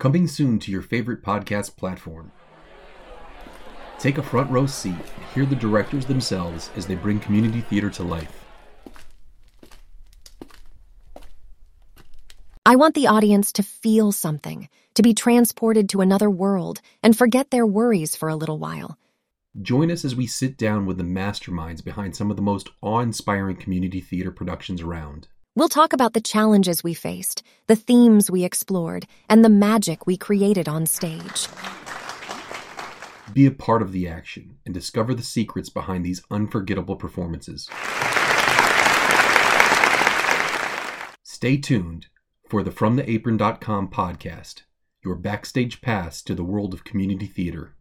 Coming soon to your favorite podcast platform. Take a front row seat and hear the directors themselves as they bring community theater to life. I want the audience to feel something, to be transported to another world, and forget their worries for a little while. Join us as we sit down with the masterminds behind some of the most awe inspiring community theater productions around. We'll talk about the challenges we faced, the themes we explored, and the magic we created on stage. Be a part of the action and discover the secrets behind these unforgettable performances. Stay tuned for the FromTheApron.com podcast, your backstage pass to the world of community theater.